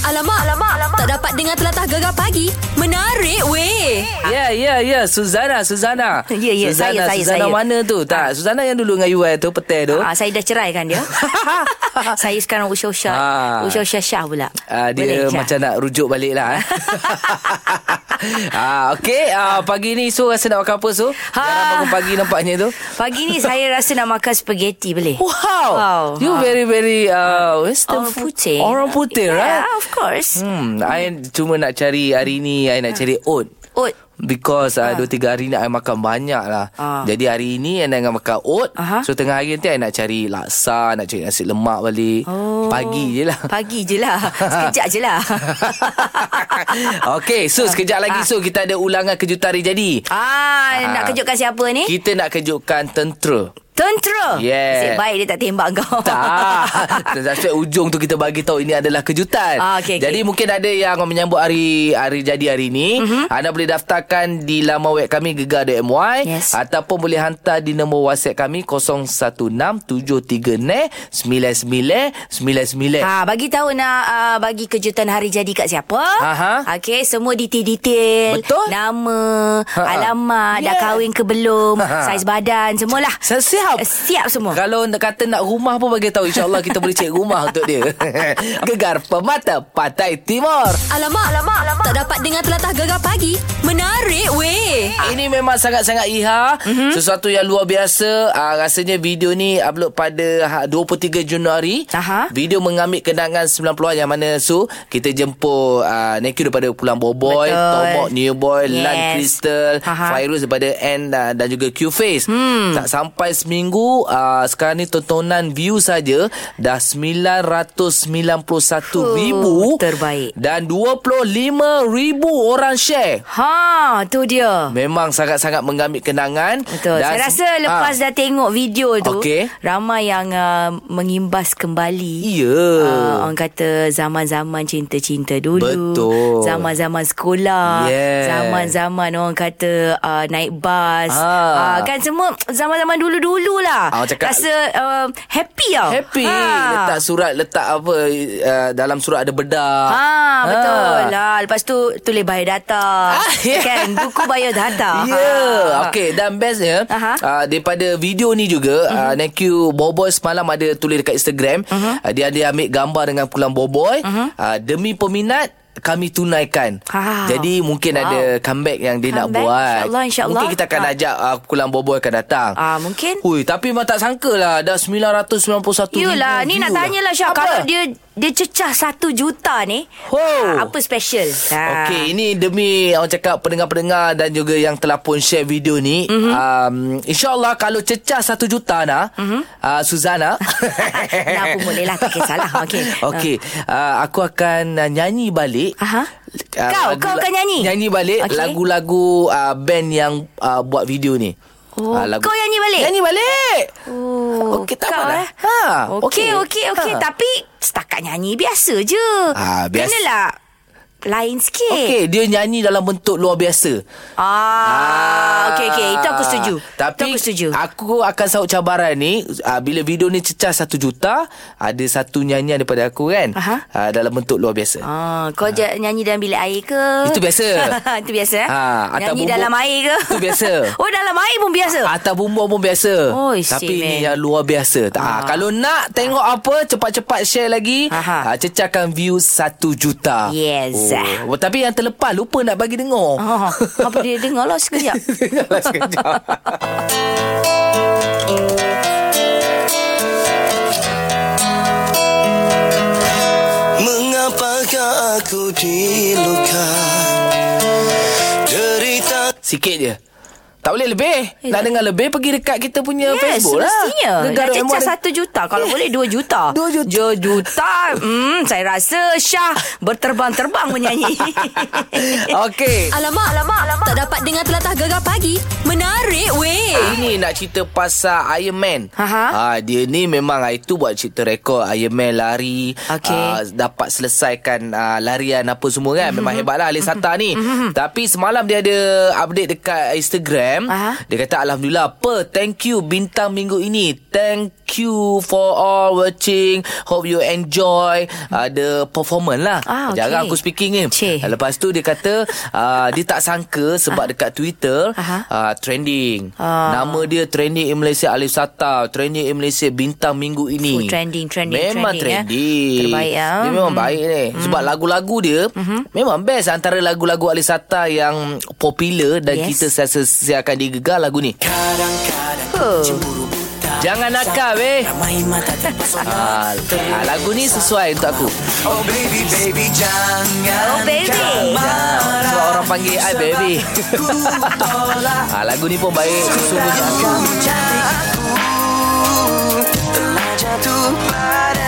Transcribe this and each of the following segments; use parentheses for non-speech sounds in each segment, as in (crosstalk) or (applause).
Alamak, alamak, alamak. Tak dapat dengar telatah gegar pagi. Menarik weh. Ya, ya, ya. Suzana, Suzana. (laughs) Ya, ya, Suzana, saya, saya, Suzana saya. mana tu? Tak, Suzana yang dulu dengan you tu, petai tu. Ah, saya dah cerai kan dia. (laughs) saya sekarang usah-usah. Ah. Usah-usah Syah pula. Ah, dia Boleh, Syah? macam nak rujuk balik lah eh. (laughs) ah, Okey ah, Pagi ni So rasa nak makan apa So Ha. Jarang bangun pagi nampaknya tu Pagi ni saya rasa nak makan spaghetti boleh? Wow, Wow. You Ha. very very uh, Western Orang food. putih. Orang putih right Yeah, of course. Hmm, I cuma nak cari hari ni I nak cari oat Oat. Because uh, Dua tiga hari ni I makan banyak lah Ah. Jadi hari ni I nak makan oat Aha. So tengah hari nanti I nak cari laksa Nak cari nasi lemak balik Oh. Pagi je lah Pagi je lah. (laughs) Sekejap je lah. (laughs) Okey, so sekejap lagi Ah. so kita ada ulangan kejutan hari jadi. ah, nak Ah. kejutkan siapa ni? Kita nak kejutkan tentera. Tentera. Yes. Nasib baik dia tak tembak kau. (laughs) Tak. Sampai ujung tu kita bagi tahu ini adalah kejutan. Ah, okey. Jadi mungkin ada yang menyambut hari hari jadi hari ini. Mm-hmm. Anda boleh daftarkan di laman web kami gegar.my Yes. ataupun boleh hantar di nombor WhatsApp kami 0167399999. Ha, bagi tahu nak uh, bagi kejutan hari jadi kat siapa. Aha. Okey, semua detail-detail. Betul. Nama, Ha-ha. alamat, dah Yeah. kahwin ke belum, Ha-ha. saiz badan, semualah. Siap. Eh, Siap semua. Kalau nak kata nak rumah pun bagi tahu InsyaAllah kita boleh cek rumah untuk dia (laughs) Gegar Permata Pantai Timur Alamak, alamak, alamak. Tak dapat dengar telatah gegar pagi. Menarik weh. Ini memang sangat-sangat iha mm-hmm. Sesuatu yang luar biasa uh, Rasanya video ni upload pada ha- 23 Januari Aha. Video mengambil kenangan 90-an Yang mana Su Kita jemput uh, Neki daripada Pulang Boboy Betul. Tomok New Boy Yes. Lan Crystal Aha. Fairuz daripada N uh, Dan juga Q-Face hmm. Tak sampai seminggu uh, Sekarang ni tontonan view saja Dah 991 Huh, ribu terbaik. Dan 25 ribu orang share Ha, tu dia. Memang sangat-sangat mengambil kenangan. Betul. Dan Saya rasa lepas Ah. dah tengok video tu, Okey. ramai yang uh, mengimbas kembali. Ya. Uh, orang kata zaman-zaman cinta-cinta dulu. Betul. Zaman-zaman sekolah. Yes. Zaman-zaman orang kata uh, naik bas. Ah. Uh, kan semua zaman-zaman dulu-dulu lah. Ah, cakap- Rasa uh, happy tau. Happy Ha. Letak surat Letak apa uh, Dalam surat ada bedak Ha, betul lah. Lepas tu tulis bayar data. Ah. (laughs) Kan? Buku bayar data. Ya yeah. Ha. Okey Dan bestnya Aha. uh, Daripada video ni juga uh-huh. uh, Thank you Boboy semalam ada tulis dekat Instagram uh-huh. uh, Dia ada ambil gambar dengan Pulang Boboy uh-huh. uh, Demi peminat kami tunaikan. Wow. Jadi mungkin Wow. ada comeback yang dia nak Comeback, buat. insyaAllah, insyaAllah. Mungkin kita akan Ah. ajak uh, Kulang Boboy akan datang. Ah, mungkin. Hui, tapi memang tak sangka lah dah 991 ribu Yelah, ni nak view tanyalah Syah. Apa? Kalau dia dia cecah satu juta ni, Oh. ah, apa special? Ha. Okey, ini demi orang cakap pendengar-pendengar dan juga yang telah pun share video ni. Mhm. Mm-hmm. Um, InsyaAllah kalau cecah satu juta nak, Mhm. mm-hmm. uh, Suzana. (laughs) Nak pun boleh lah, tak kisahlah. Okey. Okey, uh, aku akan uh, nyanyi balik. Aha. Uh, Kau, lagu- kau akan nyanyi? Nyanyi balik Okey. lagu-lagu uh, band yang uh, buat video ni. Oh, Ah, lagu- kau nyanyi balik? Nyanyi balik. Oh, Okey, tak apa dah. eh. Ha, Okey, okey. okey, okey. Ha. Tapi setakat nyanyi biasa je. Ah, biasa. Kenalah lain sikit. Okey, dia nyanyi dalam bentuk luar biasa. Ah, okey, okey. Itu aku setuju. Tapi Itu aku setuju. aku akan sahut cabaran ni uh, bila video ni cecah satu juta, ada satu nyanyian daripada aku kan. Aha. Uh, dalam bentuk luar biasa. Ah, kau ha. nyanyi dalam bilik air ke? Itu biasa. (laughs) Itu biasa eh? Atau nyanyi bubuk- dalam air ke? Itu biasa. (laughs) oh, dalam air pun biasa. Atas bumbung pun biasa Oi, Tapi si, ini man. yang luar biasa ah. Ah. Kalau nak tengok apa Cepat-cepat share lagi Aha. ah, Cecahkan view satu juta Yes. oh. Tapi yang terlepas Lupa nak bagi dengar. Oh, apa dia? Dengar lah sekejap. (laughs) Dengarlah sekejap. Mengapakah aku diluka Derita Sikit je Tak boleh lebih Nak dengar lebih Pergi dekat kita punya Yes, Facebook lah semestinya. Dah Gegar cecah M1 satu juta. Kalau boleh dua juta. Dua juta. Dua juta. Hmm, saya rasa Syah berterbang-terbang menyanyi. (laughs) Okey Alamak, alamak, alamak. Tak dapat dengar telatah gegar pagi. Menarik weh. Ini nak cerita pasal Iron Man. Aha. Ha, dia ni memang hari tu buat cerita rekod Iron Man lari. Okey. ah, dapat selesaikan uh, larian apa semua kan. Memang hebatlah Ali Sata ni. Tapi semalam dia ada update dekat Instagram. Instagram. Aha. Dia kata Alhamdulillah apa thank you bintang minggu ini. Thank you for all watching. Hope you enjoy uh, the performance lah. Ah, okey. Jarang aku speaking ni. Cih. Lepas tu dia kata uh, dia tak sangka sebab dekat Twitter Aha. uh, trending. Ah. Nama dia trending in Malaysia Alif Sata, trending in Malaysia bintang minggu ini. Fuh, trending, trending, Memang trending, trending. ya. Terbaik, ya. Dia memang Hmm. baik ni. Sebab lagu-lagu dia memang best antara lagu-lagu Alif Sata yang popular dan Yes. kita akan digegar lagu ni. Kadang-kadang Oh. cemburu Jangan nakal weh. Ah, ah, lagu ni sesuai untuk aku. Oh baby baby jangan Oh, baby. marah Sebab orang panggil I baby. (laughs) Ah, lagu ni pun baik aku. Cantik aku Telah jatuh pada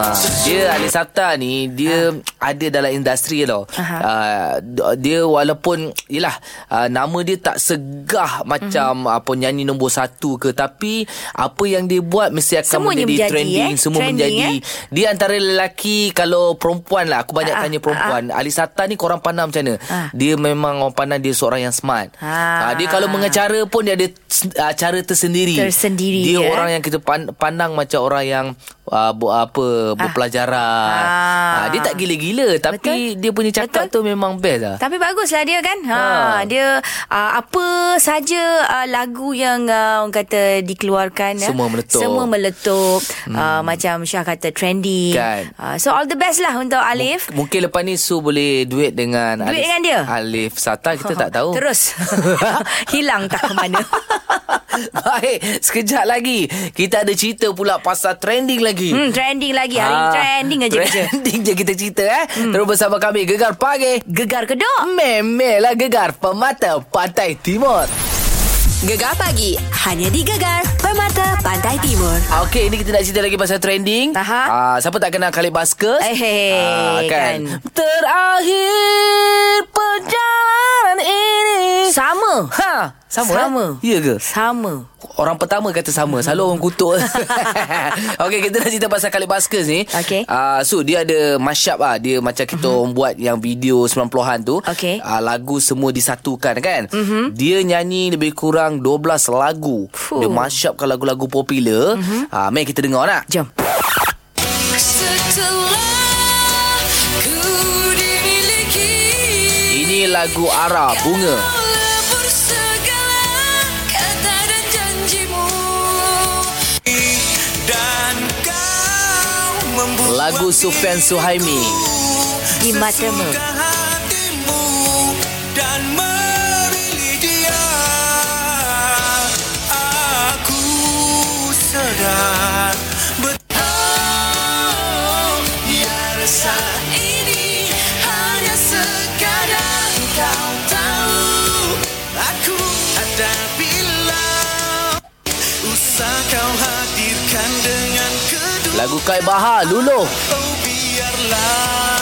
Ha, dia Ali Sabta ni dia ada dalam industri tau. Aha. Uh, dia walaupun yalah uh, nama dia tak segah macam Mhm. apa nyanyi nombor satu ke tapi apa yang dia buat mesti akan Semuanya menjadi menjadi, trending, eh? semua Trending, menjadi. Dia antara lelaki kalau perempuan lah aku banyak Ah, tanya perempuan. Ali Sabta ni korang pandang macam mana? Ah. Dia memang orang pandang dia seorang yang smart. Ah. Ah, dia kalau mengacara pun dia ada uh, cara tersendiri. Tersendiri, Dia eh? orang yang kita pan- pandang macam orang yang uh, apa berpelajaran. Ah. Ah. dia tak gila-gila tapi dia punya cakap Betul. tu memang best lah. Tapi baguslah dia kan. Ha, Ha. dia uh, apa saja uh, lagu yang uh, orang kata dikeluarkan ya. Semua meletup. Semua meletup. Hmm. Uh, macam Syah kata trending. Kan. Uh, so all the best lah untuk Alif. Mungkin lepas ni Su boleh duet dengan Duet dengan dia? Alif Sata kita tak (laughs) tahu. Terus (laughs) hilang tak ke mana. (laughs) Baik, sekejap lagi kita ada cerita pula pasal trending lagi. hmm, trending lagi hari Ah, trending aja. Trending je kita cerita eh. Hmm. Terus bersama kami Gegar Pagi. Gegar kedok. Memelah Gegar Pemata Pantai Timur. Gegar pagi hanya di Gegar Permata Pantai Timur. Okey, ini kita nak cerita lagi pasal trending. Aha. Ah, siapa tak kenal Khalid Baskers? Eh, hey, Ah, kan. Terakhir perjalanan ini. Sama. Ha, sama. Sama. Eh? Ya ke? Sama. Orang pertama kata sama Selalu orang kutuk (laughs) (laughs) Okey kita nak cerita pasal Khalid Baskers ni Okey. uh, So dia ada mashup lah Dia macam kita uh-huh. orang buat Yang video 90-an tu Okey. uh, Lagu semua disatukan kan uh-huh. Dia nyanyi lebih kurang 12 lagu Fuh. Dia mashupkan lagu-lagu popular uh-huh. uh, Mari kita dengar nak Jom. Ini lagu Ara Bunga Lagu Sufian Suhaimi Di matamu. Lagu Kai Bahar Luluh. Oh biarlah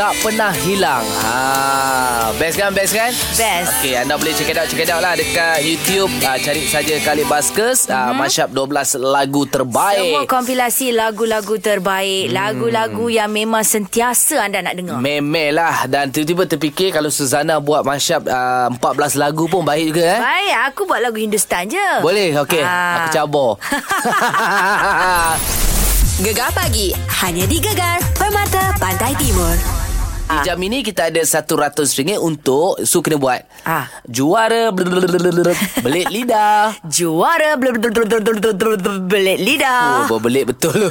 Tak pernah hilang ha, Best kan best kan Best. Okey, anda boleh check it out, check it out lah dekat YouTube. Uh, cari saja Khalid Baskers, uh, mashup 12 lagu Semua terbaik. kompilasi lagu-lagu terbaik. Hmm. Lagu-lagu yang memang sentiasa anda nak dengar. Memel lah Dan tiba-tiba terfikir Kalau Suzana buat mashup uh, 14 lagu pun baik juga eh Baik, aku buat lagu Hindustan je. Boleh okey Ah. Aku cabar (laughs) (laughs) Gegar pagi hanya di Gegar Permata Pantai Timur. Di jam ini kita ada RM100 untuk Su kena buat Ah. Juara Belit lidah Juara belit Oh, lidah. berbelit betul.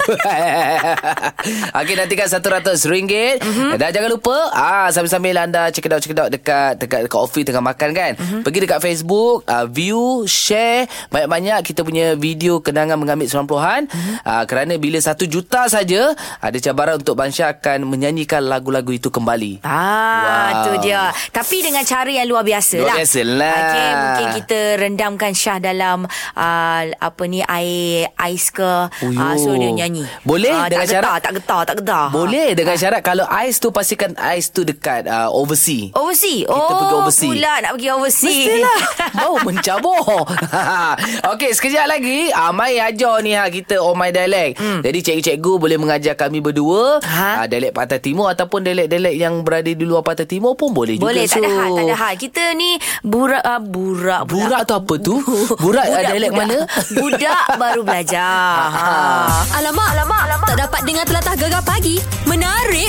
(laughs) Okey, nantikan RM100. Mm-hmm. Dan jangan lupa, ah sambil-sambil anda check it out, check it out dekat, dekat, dekat office tengah makan kan. Mm-hmm. Pergi dekat Facebook, uh, view, share. Banyak-banyak kita punya video kenangan mengambil 90-an. Mm-hmm. Uh, kerana bila satu juta saja, ada cabaran untuk Bansha akan menyanyikan lagu-lagu itu kembali. Ah, Wow. tu dia. Tapi dengan cara yang luar biasa Luar lah. biasa lah. Okey, mungkin kita rendamkan Syah dalam uh, apa ni air ais ke. Uyuh. Uh, so dia nyanyi. Boleh Ah, dengan tak getar, syarat? tak getar, tak getar. Boleh dengan syarat kalau ais tu pastikan ais tu dekat uh, overseas. Overseas. Kita oh, pergi overseas. pula nak pergi overseas. Mestilah (laughs) Bau mencabur (laughs) Okey sekejap lagi ah, Mai ajar ni ha, Kita Oh My Dialect hmm. Jadi cikgu-cikgu boleh mengajar kami berdua Ha? ah, Dialect Pantai Timur Ataupun dialect-dialect yang berada di luar Pantai Timur pun boleh, Boleh juga tak ada Su. hal Tak ada hal Kita ni Burak uh, Burak pula. Burak tu apa tu? (laughs) Burak Budak, ada dialek budak. mana? (laughs) Budak baru belajar ha. (laughs) Alamak, alamak, alamak. Tak dapat dengar telatah gegar pagi. Menarik.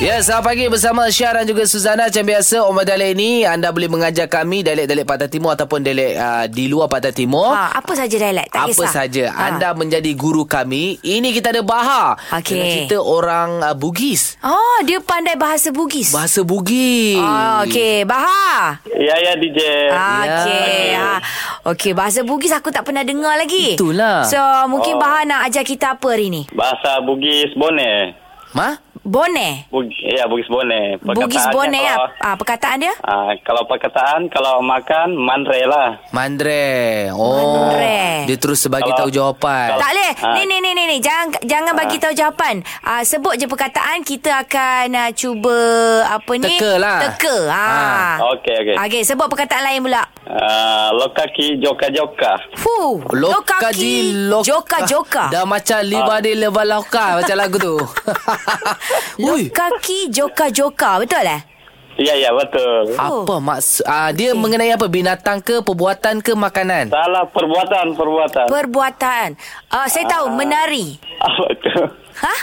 Ya, selamat pagi bersama Syah dan juga Suzana. Macam biasa, Omar Dialek ini anda boleh mengajar kami dialek-dialek Pantai Timur ataupun dialek uh, di luar Pantai Timur. ha, Apa saja dialek Tak Apa kisah saja ha. Anda menjadi guru kami Ini kita ada Bahar. Dengan kita orang uh, Bugis Oh dia pandai bahasa Bugis Bahasa Bugis Oh, Okey Bahar Ya, ya DJ. Ah, Ya. Okey. Ha. Okey, bahasa Bugis aku tak pernah dengar lagi. Itulah. So, mungkin Oh. Bahar nak ajar kita apa hari ni? Bahasa Bugis Bone. Ma? Bone. Bugis, ya, Bugis Bone. Bugis Bone Kalau, ah, perkataan dia? ah, kalau perkataan, kalau makan, mandre lah. Mandre Oh Mandre. Dia terus bagi Kalau- tahu jawapan kalau- Tak boleh. Ah. Ni ni ni ni ni jangan jangan bagi tahu jawapan. Ah sebut je perkataan kita akan uh, cuba apa ni? Teka lah. Teka. Ha. Ah. Okey, okey. Okey, sebut perkataan lain pula. Ah, lokaki joka-joka. Fu. Lokadi loka Joka joka. Dah macam liba di leva loka Macam lagu tu (laughs) Lokaki joka joka. Betul eh? Ya, ya, betul. Apa maksud ah, Dia mengenai apa Binatang ke Perbuatan ke Makanan Salah perbuatan, perbuatan. Perbuatan. Ah saya tahu menari. (laughs) Apa tu? Ha?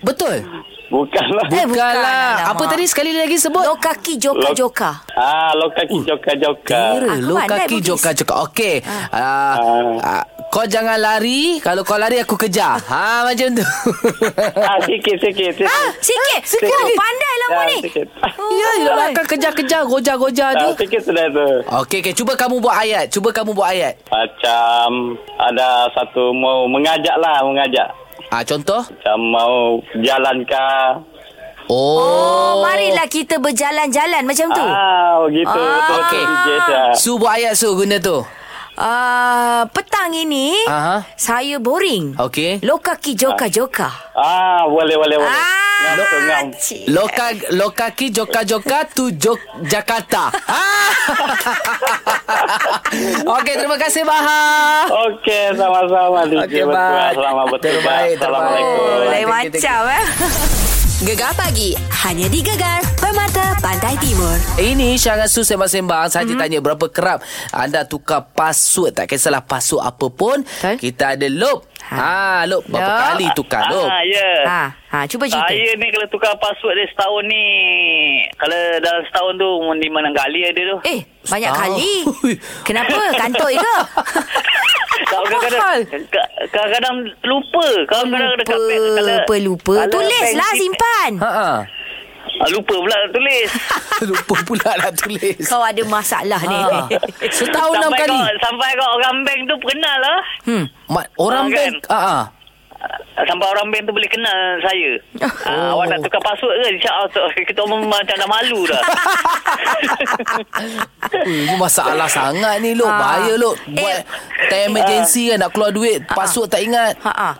Betul Bukanlah. Eh, bukan, Bukanlah Apa alamak. tadi sekali lagi sebut Lokaki joka Lok- joka. Ah, lokaki joka-joka. Kira Aku lo pandai kaki Bugis. joka-joka. Okey. Ah. ah, kau jangan lari. Kalau kau lari aku kejar. Ha macam tu. (laughs) Ah, sikit, sikit, sikit. Ah, sikit. Sikit. Oh, pandai lah Ya, mu ni. sikit. ya, dia akan kejar-kejar goja-goja Ah, tu. sikit sudah tu. Okey, okey. Cuba kamu buat ayat. Cuba kamu buat ayat. Macam ada satu mau mengajak lah, mengajak. Ah, contoh. Macam mau jalan ke. Oh. Oh, marilah kita berjalan-jalan macam tu. Ah, begitu. Ah, okey. Syah. Su buat ayat Su guna tu. Uh, petang ini Aha. saya boring. Okey. Lokaki joka joka. Ah, boleh, boleh, boleh. Ah. Loka lokaki joka-joka tu jok Jakarta. Ha. (laughs) Okey, terima kasih Bahar. Okey, sama-sama. Okey, bye. Selamat betul. Terbaik, Assalamualaikum. Lain macam eh. Gegar pagi. Hanya di Gegar. Pantai Timur. Ini Syarah Su sembang-sembang Saja mm-hmm. tanya berapa kerap Anda tukar password Tak kisahlah password apa pun Betul. Kita ada Lop ha. Lop Berapa Lop. kali tukar Lop Ah, ya. Ha, ha cuba cerita. Saya ni kalau tukar password dia setahun ni Kalau dalam setahun tu Lima enam kali ada tu Eh, banyak Setahun. kali. (laughs) Kenapa? Kantor je ke? (laughs) Kadang-kadang Kadang-kadang lupa Kadang-kadang dekat Lupa, kalau- lupa, lupa. kalau Tulislah simpan. Ha ah. Lupa pula nak tulis (laughs) Lupa pula nak tulis Kau ada masalah ni. Ha. Setahun enam Sampai kali kau, Sampai kau orang bank tu kenal lah Hmm. Ma- Orang Ah, bank kan? ah, ah. Sampai orang bank tu boleh kenal saya (laughs) ah, Awak nak tukar password ke InsyaAllah (laughs) Kita orang macam dah malu dah Ini masalah sangat ni Lop Ha. Bahaya Lop Eh. Buat time emergency kan Nak keluar duit Password tak ingat Ha ah.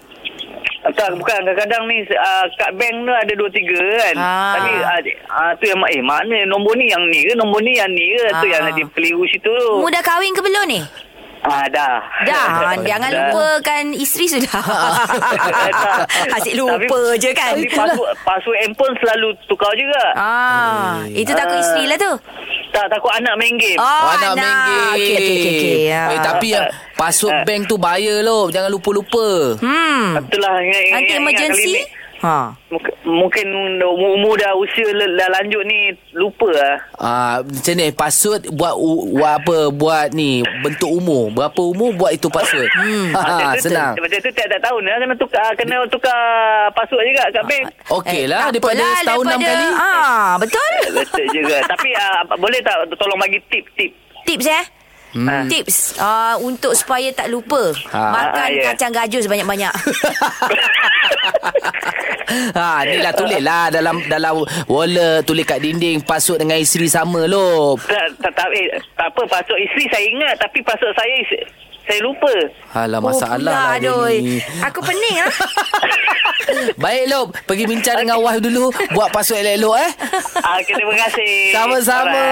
Tak, bukan. Kadang-kadang ni uh, kat bank tu ada dua tiga kan. Ah. Tapi uh, uh, tu yang eh mana nombor ni yang ni ke nombor ni yang ni ke tu Ah. yang dia keliru situ tu. Mu dah kahwin ke belum ni? Ah dah. Dah, (laughs) jangan Dah. lupakan isteri sudah. (laughs) (laughs) Asyik lupa Tapi- je kan. Tapi password, password handphone selalu tukar juga. Ah, itu takut Ah. isteri lah tu. Tak takut anak main game. Oh, Oh, anak main game. Okey, okey, okey. okey. Ya. Eh, tapi yang password Ah. bank tu bahaya Lop. Jangan lupa-lupa. Hmm. Itulah ingat, ingat, Nanti ingat emergency. ni. Ha. Mungkin, umur dah usia dah lanjut ni lupa lah. Ah, macam ni password buat u, buat apa buat ni bentuk umur. Berapa umur buat itu password. (laughs) Hmm. Ha, tu, senang. Macam tu tiap-tiap tahun lah kena tukar kena tukar password juga kat bank. Okey lah tak daripada apalah, setahun enam kali. Ah, betul. (laughs) Betul juga. Tapi uh, boleh tak tolong bagi tip-tip? Tips eh? Hmm. Tips uh, untuk supaya tak lupa Ha. makan Ah, ya. kacang gajus banyak-banyak. ha, (laughs) ni lah tulis lah dalam dalam wallet tulis kat dinding password dengan isteri sama Lop. Tak, tak, tak, eh, tak apa, password isteri saya ingat tapi password saya is- saya lupa. Alah Oh, masalah lah pula, dia adoi. ni. Aku pening lah. (laughs) Baik Lop, pergi bincang dengan wife dulu buat password elok-elok eh. Ah, okay, terima kasih. Sama-sama.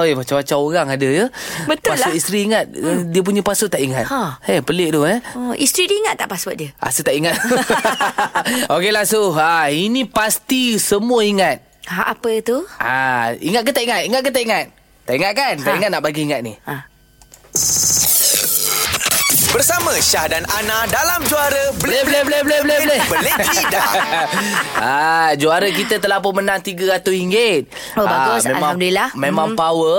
Oi, macam-macam orang ada ya. Betul password lah. isteri ingat, hmm. dia punya password tak ingat. Ha. Hei, pelik tu eh. Oh, isteri dia ingat tak password dia? Ah, saya tak ingat. (laughs) Okeylah Su. Ha, ini pasti semua ingat. Ha, apa itu? Ah, ingat ke tak ingat? Ingat ke tak ingat? Tak ingat kan? Tak Ha. ingat nak bagi ingat ni. Bersama Syah dan Ana dalam juara Boleh, boleh, boleh, boleh, boleh, boleh. Belit lidah. (laughs) ah, juara kita telah pun menang RM300. Oh, bagus. memang, Alhamdulillah. Memang Mhm. power.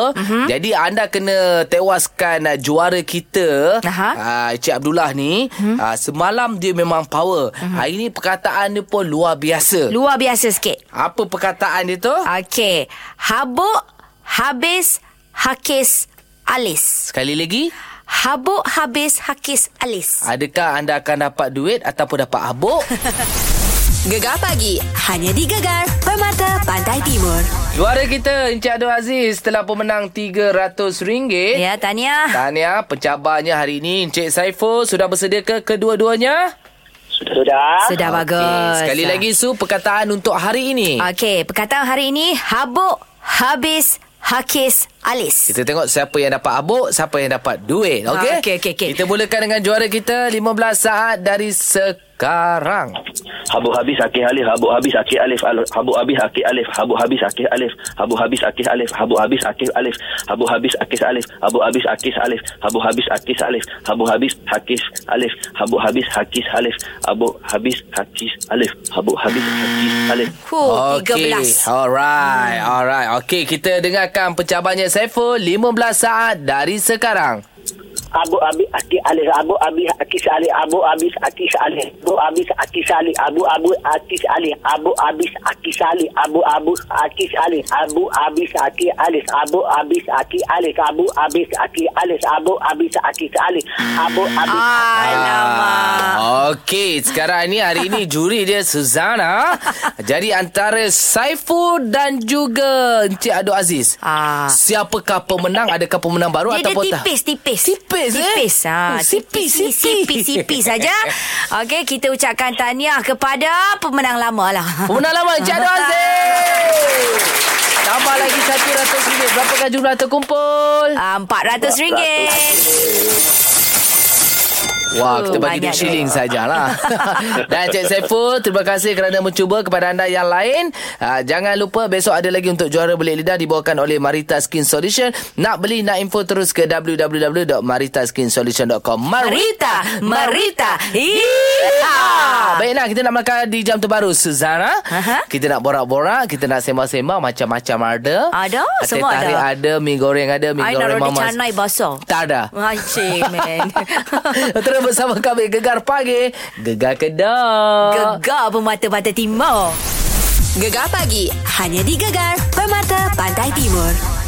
Jadi anda kena tewaskan uh, juara kita, Aha. uh, Encik Abdullah ni. Uh, semalam dia memang power. Hari ni perkataan dia pun luar biasa. Luar biasa sikit. Apa perkataan dia tu? Okey. Habuk, habis, hakis, alis. Sekali lagi. Habuk, habis, hakis, alis. Adakah anda akan dapat duit ataupun dapat habuk? (laughs) Gegar pagi hanya di Gegar Permata Pantai Timur. Juara kita Encik Abdul Aziz telah pemenang RM300. Ya, Tania. Tahniah pencabarnya hari ini Encik Saiful sudah bersedia ke kedua-duanya? Sudah-sudah. Sudah Okey, bagus. Sekali lagi Su perkataan untuk hari ini. Okey, perkataan hari ini habuk, habis, hakis, alis. Kita tengok siapa yang dapat abuk, siapa yang dapat duit. Okey? Ah, okey, okey, okey. Kita mulakan dengan juara kita 15 saat dari sekarang. Habu habis akih alif Habu habis akih alif Al- Habu habis akih alif Habu habis akih alif Habu habis akih alif Habu habis akih alif Habu habis akih alif Habu habis akih alif Habu habis akih alif Habu habis hakis alif Habu habis hakis alif Habu habis hakis alif Habu habis hakis alif Huh, Okey. 13. Alright, alright. Okey, kita dengarkan pencabarnya Saiful 15 saat dari sekarang. Abu Abi Aki Alih Abu Abi Aki Salih Abu Abi Aki Salih Abu Abi Aki Salih Abu Abu Aki Salih Abu Abi Aki Salih Abu Abu Aki Salih Abu Abi Aki Alih Abu Abi Aki Alih Abu Abi Aki Alih Abu Abi Aki Salih Abu Abi Alamak. Ah, Okey, sekarang ni hari ini juri dia Suzana. Jadi antara Saiful dan juga Encik Abdul Aziz. Ah. Siapakah pemenang? Adakah pemenang baru Dia, dia ataupun tak? tipis, tipis. Eh? Tipis. Ha, Oh, sipis, tipis, sipis. Sipis, sipis saja. (laughs) Okey, kita ucapkan tahniah kepada pemenang lama lah. Pemenang lama Encik Aziz. Tambah lagi RM100. Berapakah jumlah terkumpul? Ah, RM400. Wah, kita bagi banyak duit shilling sajalah. (laughs) Dan Cik Saiful, terima kasih kerana mencuba kepada anda yang lain. Uh, jangan lupa besok ada lagi untuk juara belik lidah dibawakan oleh Marita Skin Solution. Nak beli, nak info terus ke www.maritaskinsolution.com. Marita, Marita. Ah, Yeehaw. Baiklah, kita nak melangkah di jam terbaru Suzana. Aha. Kita nak borak-borak, kita nak sembang-sembang macam-macam ada. Ada, Teh semua ada. tarik ada, mi goreng ada, mi I nak goreng roti mamas. canai basah. Tak ada. Macam, man. Terus (laughs) (laughs) bersama kami Gegar Pagi, Gegar Kedah. Gegar pemata-mata timur. Gegar pagi hanya di Gegar Permata Pantai Timur.